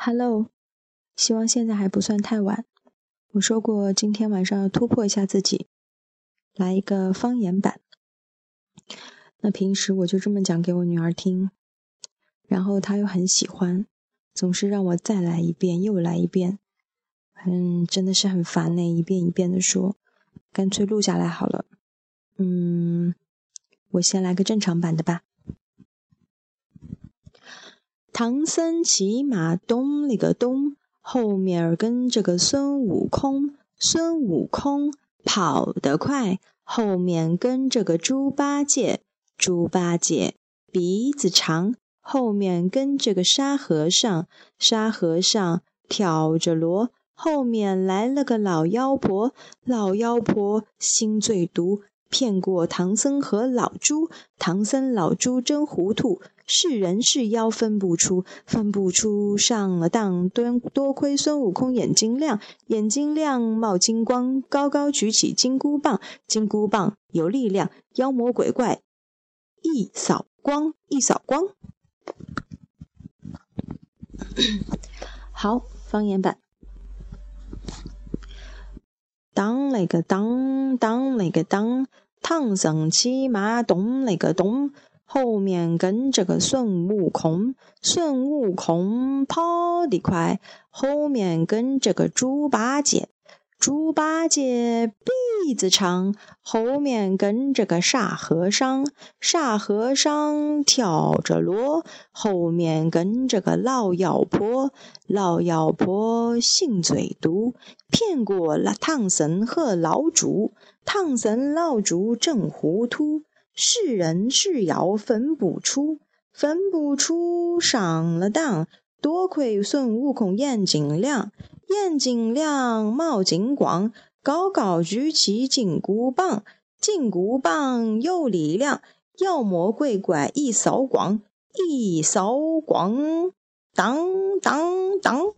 Hello，希望现在还不算太晚。我说过今天晚上要突破一下自己，来一个方言版。那平时我就这么讲给我女儿听，然后她又很喜欢，总是让我再来一遍又来一遍，嗯，真的是很烦呢，一遍一遍的说，干脆录下来好了。嗯，我先来个正常版的吧。唐僧骑马咚了个咚，后面跟着个孙悟空。孙悟空跑得快，后面跟着个猪八戒。猪八戒鼻子长，后面跟着个沙和尚。沙和尚挑着箩，后面来了个老妖婆。老妖婆心最毒。骗过唐僧和老猪，唐僧老猪真糊涂，是人是妖分不出，分不出上了当，多多亏孙悟空眼睛亮，眼睛亮冒金光，高高举起金箍棒，金箍棒有力量，妖魔鬼怪一扫光，一扫光。好，方言版。当那个当当那个当，唐僧骑马咚那个咚，后面跟着个孙悟空。孙悟空跑得快，后面跟着个猪八戒。猪八戒鼻子长，后面跟着个沙和尚；沙和尚挑着箩，后面跟着个老妖婆。老妖婆心最毒，骗过了唐僧和老猪。唐僧老猪正糊涂，是人是妖分不出，分不出上了当。多亏孙悟空眼睛亮。眼睛亮冒金光，高高举起金箍棒，金箍棒有力量，妖魔鬼怪一扫光，一扫光，当当当。